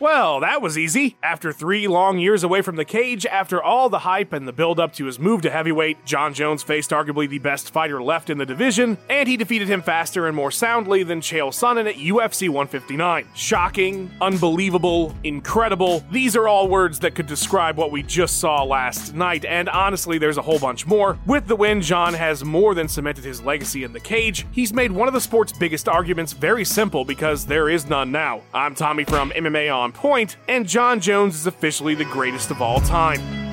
Well, that was easy. After three long years away from the cage, after all the hype and the build up to his move to heavyweight, Jon Jones faced arguably the best fighter left in the division, and he defeated him faster and more soundly than Chael Sonnen at UFC 159. Shocking, unbelievable, incredible. These are all words that could describe what we just saw last night, and honestly, there's a whole bunch more. With the win, Jon has more than cemented his legacy in the cage. He's made one of the sport's biggest arguments very simple because there is none now. I'm Tommy from MMA On Point, and Jon Jones is officially the greatest of all time.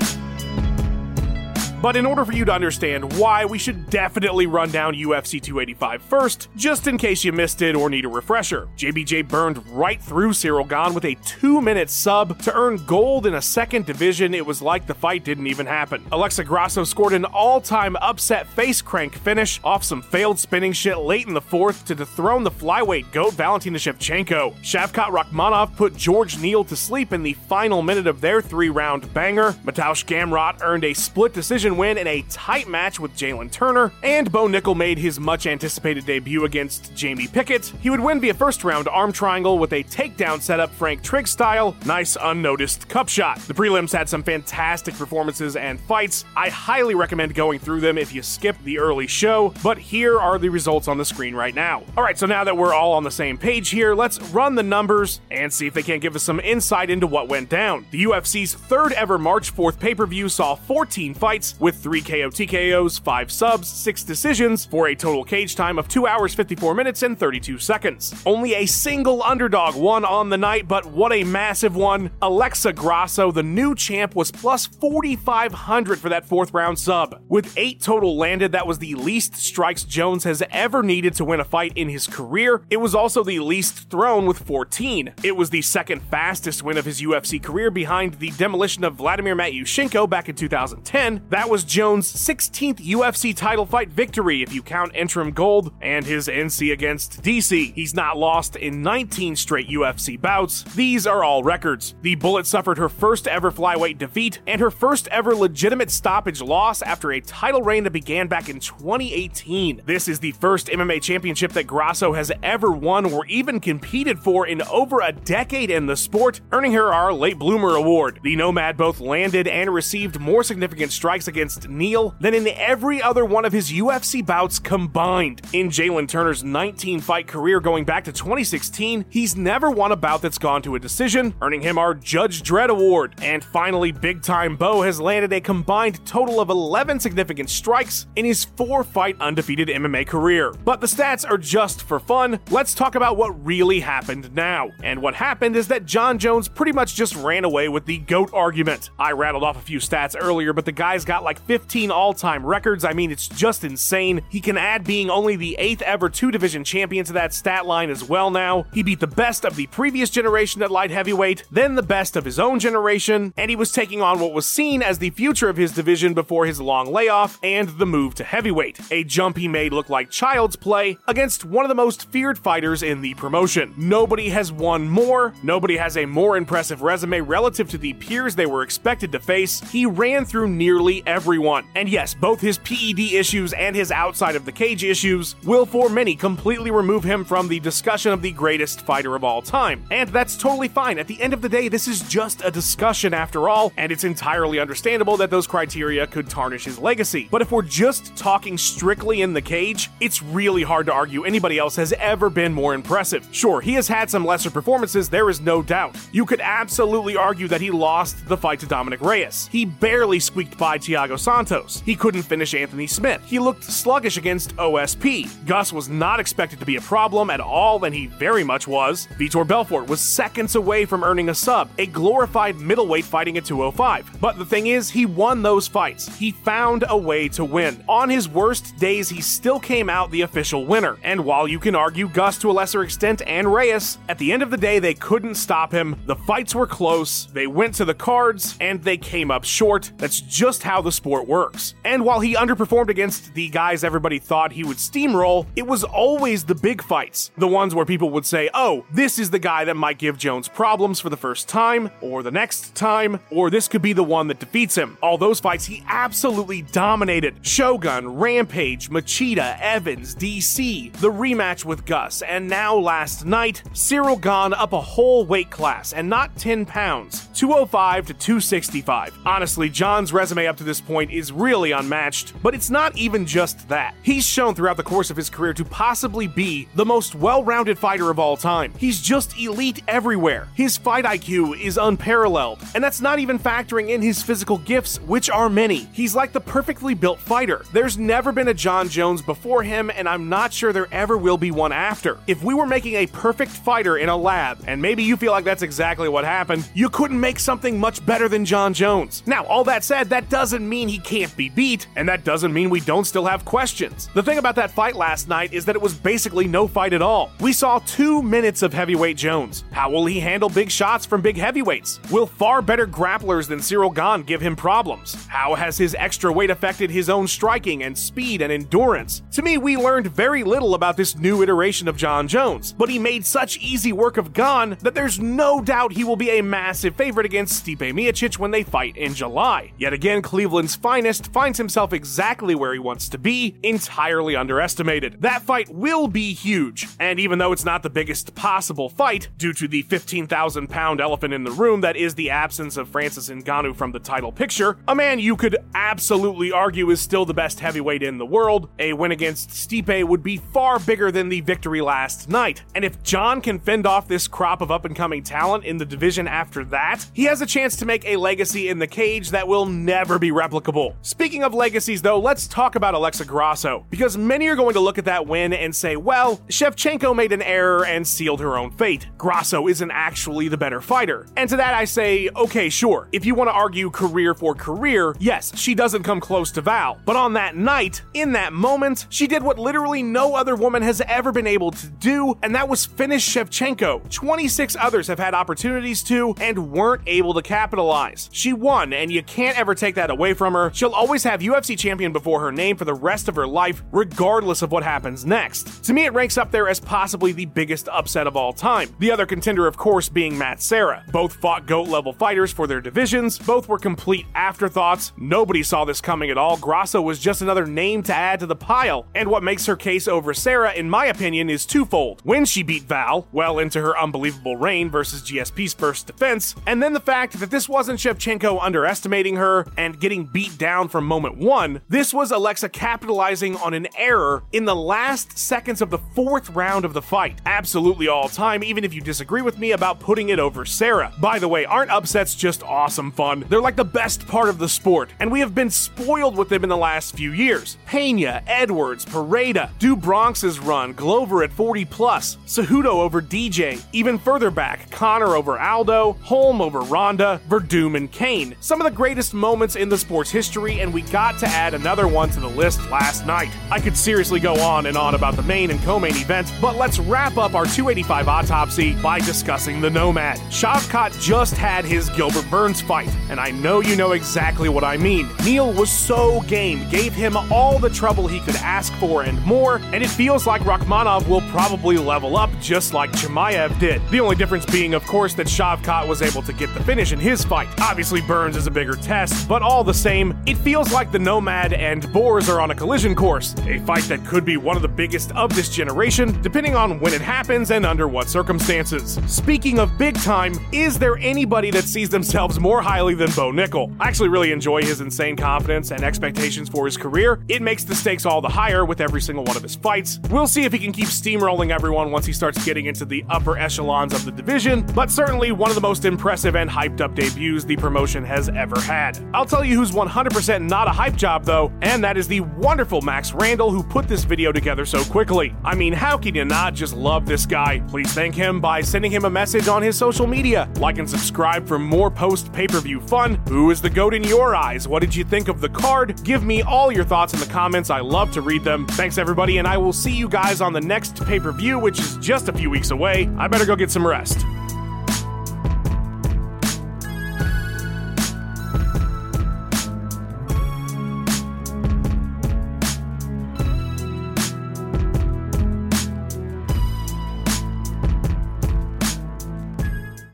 But in order for you to understand why, we should definitely run down UFC 285 first, just in case you missed it or need a refresher. JBJ burned right through Cyril Gane with a two minute sub to earn gold in a second division. It was like the fight didn't even happen. Alexa Grasso scored an all time upset face crank finish off some failed spinning shit late in the fourth to dethrone the flyweight goat Valentina Shevchenko. Shavkat Rakhmonov put Geoff Neal to sleep in the final minute of their three round banger. Mateusz Gamrot earned a split decision win in a tight match with Jalen Turner, and Bo Nickal made his much anticipated debut against Jamie Pickett. He would win via first round arm triangle with a takedown setup Frank Trigg style, nice unnoticed cup shot. The prelims had some fantastic performances and fights. I highly recommend going through them if you skip the early show, but here are the results on the screen right now. Alright, so now that we're all on the same page here, let's run the numbers and see if they can't give us some insight into what went down. The UFC's third ever March 4th pay per view saw 14 fights with 3 KO TKOs, 5 subs, 6 decisions, for a total cage time of 2 hours 54 minutes and 32 seconds. Only a single underdog won on the night, but what a massive one. Alexa Grasso, the new champ, was plus 4,500 for that fourth round sub. With 8 total landed, that was the least strikes Jones has ever needed to win a fight in his career. It was also the least thrown with 14. It was the second fastest win of his UFC career behind the demolition of Vladimir Matyushenko back in 2010. That was Jones' 16th UFC title fight victory if you count interim gold and his NC against DC. He's not lost in 19 straight UFC bouts. These are all records. The Bullet suffered her first ever flyweight defeat and her first ever legitimate stoppage loss after a title reign that began back in 2018. This is the first MMA championship that Grasso has ever won or even competed for in over a decade in the sport, earning her our Late Bloomer Award. The Nomad both landed and received more significant strikes against Neal than in every other one of his UFC bouts combined. In Jalen Turner's 19 fight career going back to 2016, he's never won a bout that's gone to a decision, earning him our Judge Dredd Award. And finally, Big Time Bo has landed a combined total of 11 significant strikes in his four fight undefeated MMA career. But the stats are just for fun. Let's talk about what really happened now. And what happened is that Jon Jones pretty much just ran away with the GOAT argument. I rattled off a few stats earlier, but the guy's got like 15 all time records. I mean, it's just insane. He can add being only the eighth ever two division champion to that stat line as well now. He beat the best of the previous generation at light heavyweight, then the best of his own generation, and he was taking on what was seen as the future of his division before his long layoff and the move to heavyweight. A jump he made look like child's play against one of the most feared fighters in the promotion. Nobody has won more, nobody has a more impressive resume relative to the peers they were expected to face. He ran through nearly everyone. And yes, both his PED issues and his outside of the cage issues will for many completely remove him from the discussion of the greatest fighter of all time. And that's totally fine. At the end of the day, this is just a discussion after all, and it's entirely understandable that those criteria could tarnish his legacy. But if we're just talking strictly in the cage, it's really hard to argue anybody else has ever been more impressive. Sure, he has had some lesser performances, there is no doubt. You could absolutely argue that he lost the fight to Dominic Reyes. He barely squeaked by Thiago Santos. He couldn't finish Anthony Smith. He looked sluggish against OSP. Gus was not expected to be a problem at all, and he very much was. Vitor Belfort was seconds away from earning a sub, a glorified middleweight fighting at 205. But the thing is, he won those fights. He found a way to win. On his worst days, he still came out the official winner. And while you can argue Gus to a lesser extent and Reyes, at the end of the day, they couldn't stop him. The fights were close, they went to the cards, and they came up short. That's just how the sport works. And while he underperformed against the guys everybody thought he would steamroll, it was always the big fights. The ones where people would say, oh, this is the guy that might give Jones problems for the first time, or the next time, or this could be the one that defeats him. All those fights he absolutely dominated. Shogun, Rampage, Machida, Evans, DC, the rematch with Gus, and now last night, Cyril Gane up a whole weight class, and not 10 pounds, 205 to 265. Honestly, Jon's resume up to this point is really unmatched, but it's not even just that. He's shown throughout the course of his career to possibly be the most well rounded fighter of all time. He's just elite everywhere. His fight IQ is unparalleled, and that's not even factoring in his physical gifts, which are many. He's like the perfectly built fighter. There's never been a Jon Jones before him, and I'm not sure there ever will be one after. If we were making a perfect fighter in a lab, and maybe you feel like that's exactly what happened, you couldn't make something much better than Jon Jones. Now, all that said, that doesn't mean he can't be beat, and that doesn't mean we don't still have questions. The thing about that fight last night is that it was basically no fight at all. We saw two minutes of heavyweight Jones. How will he handle big shots from big heavyweights? Will far better grapplers than Cyril Gane give him problems? How has his extra weight affected his own striking and speed and endurance? To me, we learned very little about this new iteration of Jon Jones, but he made such easy work of Gane that there's no doubt he will be a massive favorite against Stipe Miocic when they fight in July. Yet again, Cleveland's finest finds himself exactly where he wants to be, entirely underestimated. That fight will be huge, and even though it's not the biggest possible fight, due to the 15,000 pound elephant in the room that is the absence of Francis Ngannou from the title picture, a man you could absolutely argue is still the best heavyweight in the world, a win against Stipe would be far bigger than the victory last night. And if Jon can fend off this crop of up and coming talent in the division after that, he has a chance to make a legacy in the cage that will never be replicable. Speaking of legacies, though, let's talk about Alexa Grasso, because many are going to look at that win and say, well, Shevchenko made an error and sealed her own fate. Grasso isn't actually the better fighter. And to that I say, okay, sure. If you want to argue career for career, yes, she doesn't come close to Val. But on that night, in that moment, she did what literally no other woman has ever been able to do, and that was finish Shevchenko. 26 others have had opportunities to and weren't able to capitalize. She won, and you can't ever take that away from her. She'll always have UFC champion before her name for the rest of her life, regardless of what happens next. To me, it ranks up there as possibly the biggest upset of all time. The other contender, of course, being Matt Serra. Both fought GOAT level fighters for their divisions, both were complete afterthoughts. Nobody saw this coming at all. Grasso was just another name to add to the pile, and what makes her case over Serra, in my opinion, is twofold. When she beat Val, well into her unbelievable reign versus GSP's first defense, and then the fact that this wasn't Shevchenko underestimating her and getting beat down from moment one, this was Alexa capitalizing on an error in the last seconds of the fourth round of the fight. Absolutely all time, even if you disagree with me about putting it over Serra. By the way, aren't upsets just awesome fun? They're like the best part of the sport, and we have been spoiled with them in the last few years. Pena, Edwards, Pereira, Do Bronx's run, Glover at 40 plus, Cejudo over DJ, even further back, Conor over Aldo, Holm over Ronda, Werdum and Cain. Some of the greatest moments in the sport's history, and we got to add another one to the list last night. I could seriously go on and on about the main and co-main event, but let's wrap up our 285 autopsy by discussing the Nomad. Shavkat just had his Gilbert Burns fight, and I know you know exactly what I mean. Neal was so game, gave him all the trouble he could ask for and more, and it feels like Rakhmonov will probably level up just like Chimaev did. The only difference being, of course, that Shavkat was able to get the finish in his fight. Obviously, Burns is a bigger test, but all the same, it feels like the Nomad and Burns are on a collision course, a fight that could be one of the biggest of this generation, depending on when it happens and under what circumstances. Speaking of big time, is there anybody that sees themselves more highly than Bo Nickal? I actually really enjoy his insane confidence and expectations for his career. It makes the stakes all the higher with every single one of his fights. We'll see if he can keep steamrolling everyone once he starts getting into the upper echelons of the division, but certainly one of the most impressive and hyped up debuts the promotion has ever had. I'll tell you who's 100% not a hype job though, and that is the wonderful Max Randall who put this video together so quickly. I mean, how can you not just love this guy? Please thank him by sending him a message on his social media. Like and subscribe for more post pay per view fun. Who is the GOAT in your eyes? What did you think of the card? Give me all your thoughts in the comments. I love to read them. Thanks, everybody, and I will see you guys on the next pay per view, which is just a few weeks away. I better go get some rest.